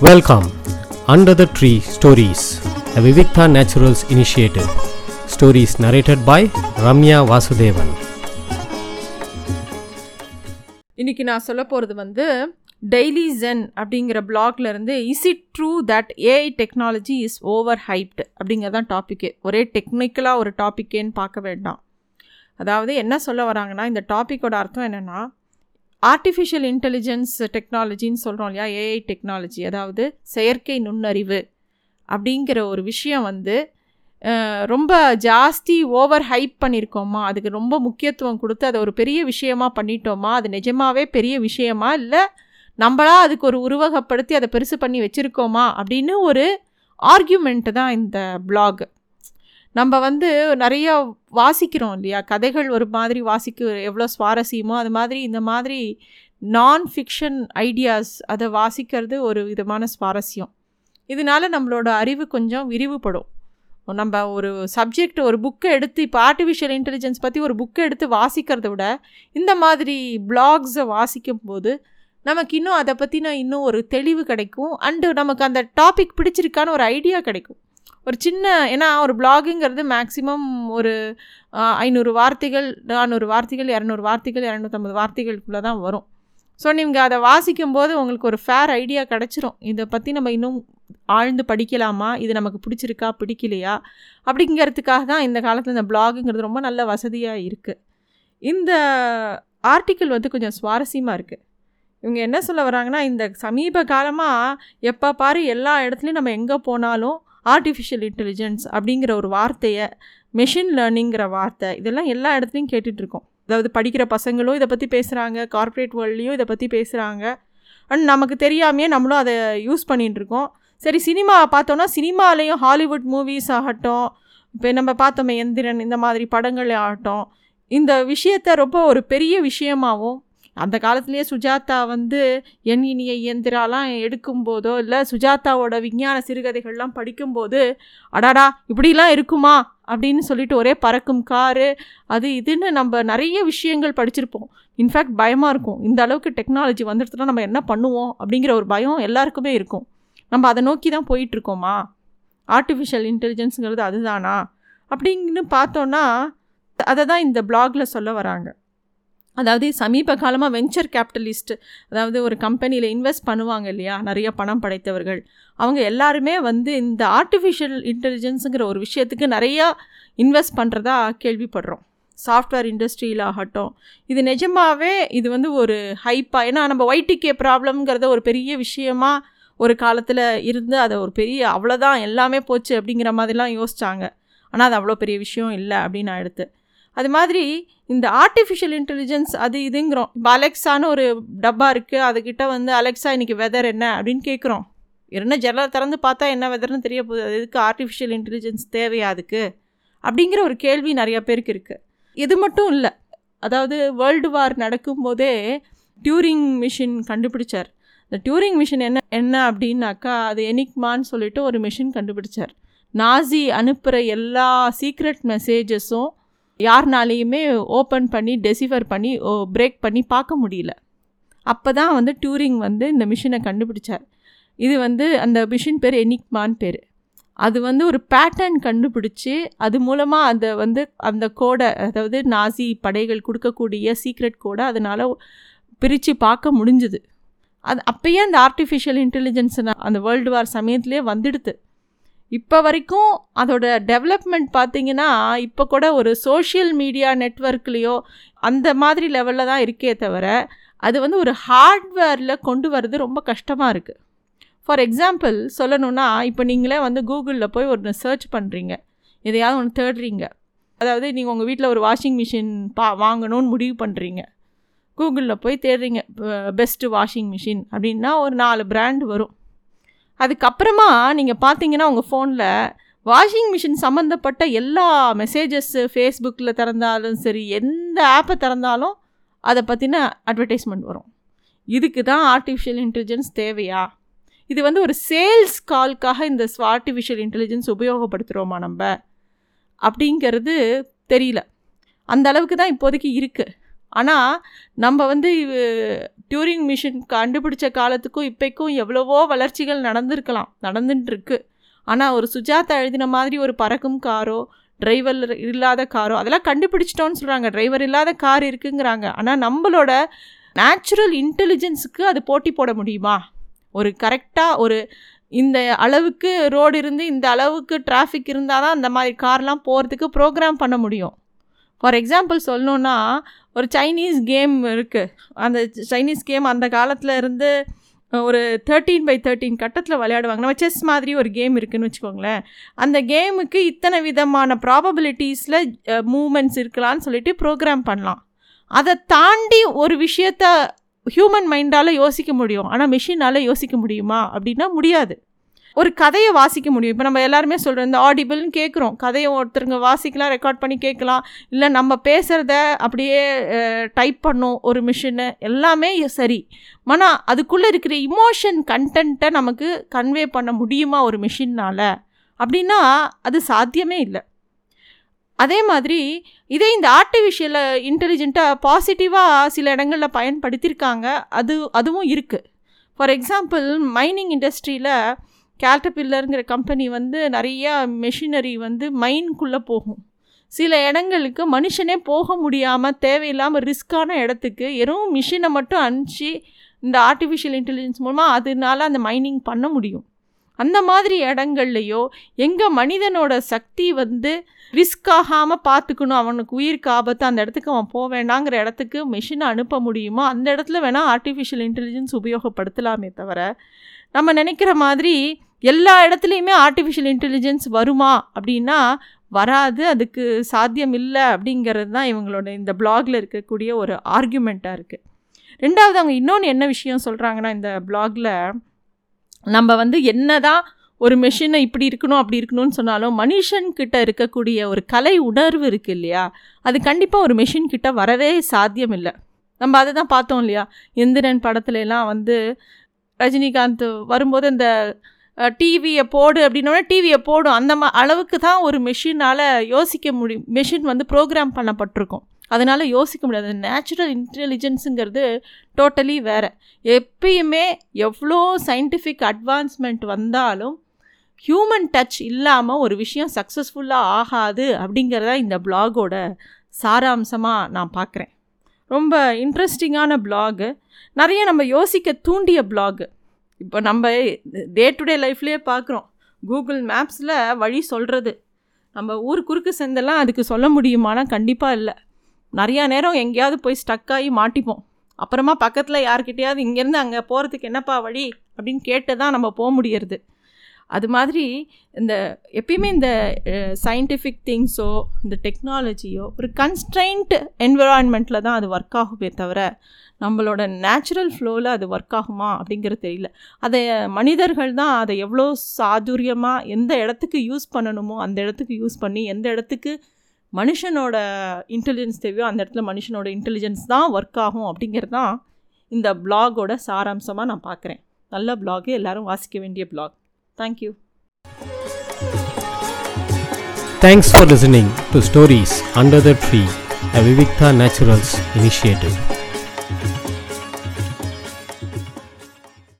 Welcome under the tree stories a Vivikta naturals initiative Stories narrated by Ramya Vasudevan இன்னைக்கு நான் சொல்ல போகிறது வந்து டெய்லி ஜென் அப்படிங்கிற பிளாக்ல இருந்து is it true that AI technology is over hyped அப்படிங்கிறதான் டாப்பிக்கே ஒரே டெக்னிக்கலாக ஒரு டாப்பிக்கேன்னு பார்க்க வேண்டாம். அதாவது என்ன சொல்ல வராங்கன்னா இந்த டாப்பிக்கோட அர்த்தம் என்னென்னா ஆர்டிஃபிஷியல் இன்டெலிஜென்ஸ் டெக்னாலஜின்னு சொல்கிறோம் இல்லையா? ஏஐ டெக்னாலஜி அதாவது செயற்கை நுண்ணறிவு அப்படிங்கிற ஒரு விஷயம் வந்து ரொம்ப ஜாஸ்தி ஓவர் ஹைப் பண்ணியிருக்கோமா அதுக்கு ரொம்ப முக்கியத்துவம் கொடுத்து அதை ஒரு பெரிய விஷயமா பண்ணிட்டோமா? அது நிஜமாகவே பெரிய விஷயமா? இல்லை நம்மளா அதுக்கு ஒரு உருவகப்படுத்தி அதை பெருசு பண்ணி வச்சுருக்கோமா? அப்படின்னு ஒரு ஆர்கியூமெண்ட்டு தான் இந்த பிளாக் நம்ம வந்து நிறைய வாசிக்கிறோம் இல்லையா? கதைகள் ஒரு மாதிரி வாசிக்க எவ்வளோ சுவாரஸ்யமோ அது மாதிரி இந்த மாதிரி நான் ஃபிக்ஷன் ஐடியாஸ் அதை வாசிக்கிறது ஒரு விதமான சுவாரஸ்யம். இதனால நம்மளோட அறிவு கொஞ்சம் விரிவுபடும். நம்ம ஒரு சப்ஜெக்ட் ஒரு புக்கை எடுத்து இப்போ ஆர்டிஃபிஷியல் இன்டெலிஜென்ஸ் பற்றி ஒரு புக்கை எடுத்து வாசிக்கிறத விட இந்த மாதிரி பிளாக்ஸை வாசிக்கும் போது நமக்கு இன்னும் அதை பற்றின இன்னும் ஒரு தெளிவு கிடைக்கும். அண்டு நமக்கு அந்த டாபிக் பிடிச்சிருக்கான ஒரு ஐடியா கிடைக்கும். ஒரு சின்ன ஏன்னா ஒரு பிளாகிங்கிறது மேக்ஸிமம் ஒரு ஐநூறு வார்த்தைகள் நானூறு வார்த்தைகள் இரநூறு வார்த்தைகள் இரநூத்தம்பது வார்த்தைகளுக்குள்ளே தான் வரும். ஸோ நீங்கள் அதை வாசிக்கும்போது உங்களுக்கு ஒரு ஃபேர் ஐடியா கிடச்சிரும். இதை பற்றி நம்ம இன்னும் ஆழ்ந்து படிக்கலாமா? இது நமக்கு பிடிச்சிருக்கா? பிடிக்கலையா? அப்படிங்கிறதுக்காக தான் இந்த காலத்தில் இந்த பிளாகுங்கிறது ரொம்ப நல்ல வசதியாக இருக்குது இந்த ஆர்டிக்கிள் வந்து கொஞ்சம் சுவாரஸ்யமாக இருக்குது இவங்க என்ன சொல்ல வராங்கன்னா இந்த சமீப காலமாக எப்போ பாரு எல்லா இடத்துலையும் நம்ம எங்கே போனாலும் ஆர்டிஃபிஷியல் இன்டெலிஜென்ஸ் அப்படிங்கிற ஒரு வார்த்தையை மெஷின் லேர்னிங்கிற வார்த்தை இதெல்லாம் எல்லா இடத்துலையும் கேட்டுட்ருக்கோம் அதாவது படிக்கிற பசங்களும் இதை பற்றி பேசுகிறாங்க கார்ப்பரேட் வேர்ல்ட்லேயும் இதை பற்றி பேசுகிறாங்க அண்ட் நமக்கு தெரியாமையே நம்மளும் அதை யூஸ் பண்ணிகிட்ருக்கோம் சரி சினிமா பார்த்தோன்னா சினிமாலேயும் ஹாலிவுட் மூவிஸ் ஆகட்டும் இப்போ நம்ம பார்த்தோமே எந்திரன் இந்த மாதிரி படங்கள் ஆகட்டும். இந்த விஷயத்த ரொம்ப ஒரு பெரிய விஷயமாகவும் அந்த காலத்துலேயே சுஜாதா வந்து என் இனிய இயந்திராலாம் எடுக்கும்போதோ இல்லை சுஜாதாவோட விஞ்ஞான சிறுகதைகள்லாம் படிக்கும்போது அடாடா இப்படிலாம் இருக்குமா? அப்படின்னு சொல்லிட்டு ஒரே பறக்கும் காரு அது இதுன்னு நம்ம நிறைய விஷயங்கள் படிச்சிருப்போம். இன்ஃபேக்ட் பயமாக இருக்கும். இந்த அளவுக்கு டெக்னாலஜி வந்துடுச்சுன்னா நம்ம என்ன பண்ணுவோம்? அப்படிங்கிற ஒரு பயம் எல்லாருக்குமே இருக்கும். நம்ம அதை நோக்கி தான் போயிட்டுருக்கோமா? ஆர்டிஃபிஷியல் இன்டெலிஜென்ஸுங்கிறது அதுதானா? அப்படிங்கன்னு பார்த்தோன்னா அதை தான் இந்த பிளாகில் சொல்ல வராங்க. அதாவது சமீப காலமாக வெஞ்சர் கேபிட்டலிஸ்ட் அதாவது ஒரு கம்பெனியில் இன்வெஸ்ட் பண்ணுவாங்க இல்லையா? நிறைய பணம் படைத்தவர்கள். அவங்க எல்லாருமே வந்து இந்த ஆர்டிஃபிஷியல் இன்டெலிஜென்ஸுங்கிற ஒரு விஷயத்துக்கு நிறையா இன்வெஸ்ட் பண்ணுறதா கேள்விப்படுறோம். சாஃப்ட்வேர் இண்டஸ்ட்ரியில் ஆகட்டும். இது நிஜமாவே இது வந்து ஒரு ஹைப்பாக ஏன்னா நம்ம ஒய்டிகே ப்ராப்ளம்ங்கிறத ஒரு பெரிய விஷயமா ஒரு காலத்தில் இருந்து அதை ஒரு பெரிய அவ்வளோதான் எல்லாமே போச்சு அப்படிங்கிற மாதிரிலாம் யோசித்தாங்க ஆனால் அது அவ்வளோ பெரிய விஷயம் இல்லை அப்படின்னு எடுத்து அது மாதிரி இந்த ஆர்டிஃபிஷியல் இன்டெலிஜென்ஸ் அது இதுங்கிறோம். இப்போ அலெக்ஸான்னு ஒரு டப்பா இருக்குது அதுக்கிட்ட வந்து அலெக்ஸா இன்னைக்கு வெதர் என்ன? அப்படின்னு கேட்குறோம் என்ன ஜன்னலை திறந்து பார்த்தா என்ன வெதர்னு தெரிய போகுது. அது எதுக்கு ஆர்டிஃபிஷியல் இன்டெலிஜென்ஸ் தேவையா அதுக்கு? அப்படிங்கிற ஒரு கேள்வி நிறையா பேருக்கு இருக்குது இது மட்டும் இல்லை. அதாவது வேர்ல்டு வார் நடக்கும்போதே டியூரிங் மிஷின் கண்டுபிடிச்சார். இந்த டியூரிங் மிஷின் என்ன என்ன அப்படின்னாக்கா அது எனிக்மான்னு சொல்லிட்டு ஒரு மிஷின் கண்டுபிடிச்சார். நாசி அனுப்புகிற எல்லா சீக்ரெட் மெசேஜஸும் யாருனாலையுமே ஓப்பன் பண்ணி டெசிஃபர் பண்ணி பிரேக் பண்ணி பார்க்க முடியல. அப்போ தான் வந்து டூரிங் வந்து இந்த மிஷினை கண்டுபிடிச்சார். இது வந்து அந்த மிஷின் பேர் எனிக்மான் பேர். அது வந்து ஒரு பேட்டர்ன் கண்டுபிடிச்சி அது மூலமாக அந்த வந்து அந்த கோடை அதாவது நாசி படைகள் கொடுக்கக்கூடிய சீக்ரெட் கோடை அதனால் பிரித்து பார்க்க முடிஞ்சுது. அது அப்பயே அந்த ஆர்டிஃபிஷியல் இன்டெலிஜென்ஸ் அந்த வேர்ல்டு வார் சமயத்துலேயே வந்துடுது இப்போ வரைக்கும் அதோட டெவலப்மெண்ட் பார்த்தீங்கன்னா இப்போ கூட ஒரு சோஷியல் மீடியா நெட்ஒர்க்லேயோ அந்த மாதிரி லெவலில் தான் இருக்கே தவிர அது வந்து ஒரு ஹார்ட்வேரில் கொண்டு வர்றது ரொம்ப கஷ்டமாக இருக்குது ஃபார் எக்ஸாம்பிள் சொல்லணுன்னா இப்போ நீங்களே வந்து கூகுளில் போய் ஒன்று சர்ச் பண்ணுறீங்க எதையாவது ஒன்று தேடுறீங்க. அதாவது நீங்கள் உங்கள் வீட்டில் ஒரு வாஷிங் மிஷின் பா வாங்கணும்னு முடிவு பண்ணுறீங்க கூகுளில் போய் தேடுறீங்க பெஸ்ட்டு வாஷிங் மிஷின் அப்படின்னா ஒரு நாலு பிராண்ட் வரும். அதுக்கப்புறமா நீங்கள் பார்த்தீங்கன்னா உங்கள் ஃபோனில் வாஷிங் மிஷின் சம்மந்தப்பட்ட எல்லா மெசேஜஸ்ஸு ஃபேஸ்புக்கில் திறந்தாலும் சரி எந்த ஆப்பை திறந்தாலும் அதை பற்றின அட்வர்டைஸ்மெண்ட் வரும். இதுக்கு தான் ஆர்டிஃபிஷியல் இன்டெலிஜென்ஸ் தேவையா? இது வந்து ஒரு சேல்ஸ் கால்க்காக இந்த ஆர்டிஃபிஷியல் இன்டெலிஜென்ஸ் உபயோகப்படுத்துகிறோமா நம்ம? அப்படிங்கிறது தெரியல. அந்த அளவுக்கு தான் இப்போதைக்கு இருக்குது ஆனால் நம்ம வந்து டியூரிங் மிஷின் கண்டுபிடிச்ச காலத்துக்கும் இப்போக்கும் எவ்வளவோ வளர்ச்சிகள் நடந்திருக்கலாம் நடந்துட்டுருக்கு ஆனால் ஒரு சுஜாதா எழுதின மாதிரி ஒரு பறக்கும் காரோ டிரைவர் இல்லாத காரோ அதெல்லாம் கண்டுபிடிச்சிட்டோன்னு சொல்கிறாங்க டிரைவர் இல்லாத கார் இருக்குங்கிறாங்க. ஆனால் நம்மளோட நேச்சுரல் இன்டெலிஜென்ஸுக்கு அது போட்டி போட முடியுமா? ஒரு கரெக்டாக ஒரு இந்த அளவுக்கு ரோடு இருந்து இந்த அளவுக்கு டிராஃபிக் இருந்தால் தான் அந்த மாதிரி கார்லாம் போகிறதுக்கு ப்ரோக்ராம் பண்ண முடியும். ஃபார் எக்ஸாம்பிள் சொல்லணுன்னா ஒரு சைனீஸ் கேம் இருக்குது அந்த சைனீஸ் கேம் அந்த காலத்தில் இருந்து ஒரு தேர்ட்டீன் பை தேர்ட்டீன் கட்டத்தில் விளையாடுவாங்க. நம்ம செஸ் மாதிரி ஒரு கேம் இருக்குதுன்னு வச்சுக்கோங்களேன். அந்த கேமுக்கு இத்தனை விதமான ப்ராபபிலிட்டிஸில் மூமெண்ட்ஸ் இருக்கலாம்னு சொல்லிட்டு ப்ரோக்ராம் பண்ணலாம். அதை தாண்டி ஒரு விஷயத்த ஹியூமன் மைண்டால் யோசிக்க முடியும். ஆனால் மிஷினால் யோசிக்க முடியுமா? அப்படின்னா முடியாது. ஒரு கதையை வாசிக்க முடியும். இப்போ நம்ம எல்லாருமே சொல்கிறோம் இந்த ஆடிபிள்னு கேட்குறோம் கதையை ஒருத்தருங்க வாசிக்கலாம் ரெக்கார்ட் பண்ணி கேட்கலாம் இல்லை நம்ம பேசுகிறத அப்படியே டைப் பண்ணும் ஒரு மிஷினு எல்லாமே சரி. ஆனால் அதுக்குள்ளே இருக்கிற இமோஷன் கண்டென்ட்டை நமக்கு கன்வே பண்ண முடியுமா ஒரு மிஷின்னால் அப்படின்னா அது சாத்தியமே இல்லை. அதே மாதிரி இதே இந்த ஆர்டிஃபிஷியல் இன்டெலிஜென்ட்டாக பாசிட்டிவாக சில இடங்களில் பயன்படுத்தியிருக்காங்க. அது அதுவும் இருக்குது ஃபார் எக்ஸாம்பிள் மைனிங் இண்டஸ்ட்ரியில் கேல்டபில்லருங்கிற கம்பெனி வந்து நிறையா மெஷினரி வந்து மைன்குள்ளே போகும். சில இடங்களுக்கு மனுஷனே போக முடியாமல் தேவையில்லாமல் ரிஸ்க்கான இடத்துக்கு வெறும் மிஷினை மட்டும் அனுப்பிச்சி இந்த ஆர்டிஃபிஷியல் இன்டெலிஜென்ஸ் மூலமாக அதனால அந்த மைனிங் பண்ண முடியும். அந்த மாதிரி இடங்கள்லையோ எங்கே மனிதனோட சக்தி வந்து ரிஸ்க் ஆகாமல் பார்த்துக்கணும். அவனுக்கு உயிருக்கு ஆபத்து அந்த இடத்துக்கு அவன் போக வேண்டாங்கிற இடத்துக்கு மிஷினை அனுப்ப முடியுமோ? அந்த இடத்துல வேணால் ஆர்டிஃபிஷியல் இன்டெலிஜென்ஸ் உபயோகப்படுத்தலாமே தவிர நம்ம நினைக்கிற மாதிரி எல்லா இடத்துலையுமே ஆர்டிஃபிஷியல் இன்டெலிஜென்ஸ் வருமா அப்படின்னா வராது அதுக்கு சாத்தியம் இல்லை அப்படிங்கிறது தான் இவங்களோட இந்த பிளாகில் இருக்கக்கூடிய ஒரு ஆர்கியூமெண்ட்டாக இருக்குது ரெண்டாவது அவங்க இன்னொன்று என்ன விஷயம் சொல்கிறாங்கன்னா இந்த பிளாகில் நம்ம வந்து என்ன தான் ஒரு மெஷினை இப்படி இருக்கணும் அப்படி இருக்கணும்னு சொன்னாலும் மனுஷன்கிட்ட இருக்கக்கூடிய ஒரு கலை உணர்வு இருக்குது இல்லையா? அது கண்டிப்பாக ஒரு மெஷின்கிட்ட வரவே சாத்தியம் இல்லை. நம்ம அதை தான் பார்த்தோம் இல்லையா? எந்திரன் படத்துலலாம் வந்து ரஜினிகாந்த் வரும்போது அந்த டிவியை போடு அப்படின்னோடனே டிவியை போடும். அந்த மா அளவுக்கு தான் ஒரு மெஷினால் யோசிக்க முடியும் மெஷின் வந்து ப்ரோக்ராம் பண்ணப்பட்டிருக்கும். அதனால் யோசிக்க முடியாது. நேச்சுரல் இன்டெலிஜென்ஸுங்கிறது டோட்டலி வேறு. எப்பயுமே எவ்வளோ சயின்டிஃபிக் அட்வான்ஸ்மெண்ட் வந்தாலும் ஹியூமன் டச் இல்லாமல் ஒரு விஷயம் சக்ஸஸ்ஃபுல்லாக ஆகாது அப்படிங்கிறத இந்த பிளாகோட சாராம்சமாக நான் பார்க்குறேன் ரொம்ப இன்ட்ரெஸ்டிங்கான பிளாகு நிறைய நம்ம யோசிக்க தூண்டிய பிளாகு இப்போ நம்ம டே டு டே லைஃப்லேயே பார்க்குறோம். கூகுள் மேப்ஸில் வழி சொல்கிறது நம்ம ஊர் குறுக்கு செந்தெல்லாம் அதுக்கு சொல்ல முடியுமானா கண்டிப்பாக இல்லை. நிறையா நேரம் எங்கேயாவது போய் ஸ்டக் ஆகி மாட்டிப்போம். அப்புறமா பக்கத்தில் யார்கிட்டயாவது இங்கேருந்து அங்கே போகிறதுக்கு என்னப்பா வழி அப்படின்னு கேட்டு தான் நம்ம போக முடியறது. அது மாதிரி இந்த எப்பயுமே இந்த சயின்டிஃபிக் திங்ஸோ இந்த டெக்னாலஜியோ ஒரு கன்ஸ்ட்ரைன்ட் என்விரான்மெண்ட்டில் தான் அது ஒர்க் ஆகுமே தவிர நம்மளோட நேச்சுரல் ஃப்ளோவில் அது ஒர்க் ஆகுமா அப்படிங்கிறது தெரியல. அதை மனிதர்கள் தான் அதை எவ்வளோ சாதுரியமாக எந்த இடத்துக்கு யூஸ் பண்ணணுமோ அந்த இடத்துக்கு யூஸ் பண்ணி எந்த இடத்துக்கு மனுஷனோட இன்டெலிஜென்ஸ் தேவையோ அந்த இடத்துல மனுஷனோட இன்டெலிஜென்ஸ் தான் ஒர்க் ஆகும் அப்படிங்கிறது தான் இந்த பிளாகோட சாராம்சமாக நான் பார்க்குறேன் நல்ல பிளாகு எல்லோரும் வாசிக்க வேண்டிய blog Thank you. Thanks for listening to Stories Under the Tree, a Vivekta Naturals initiative.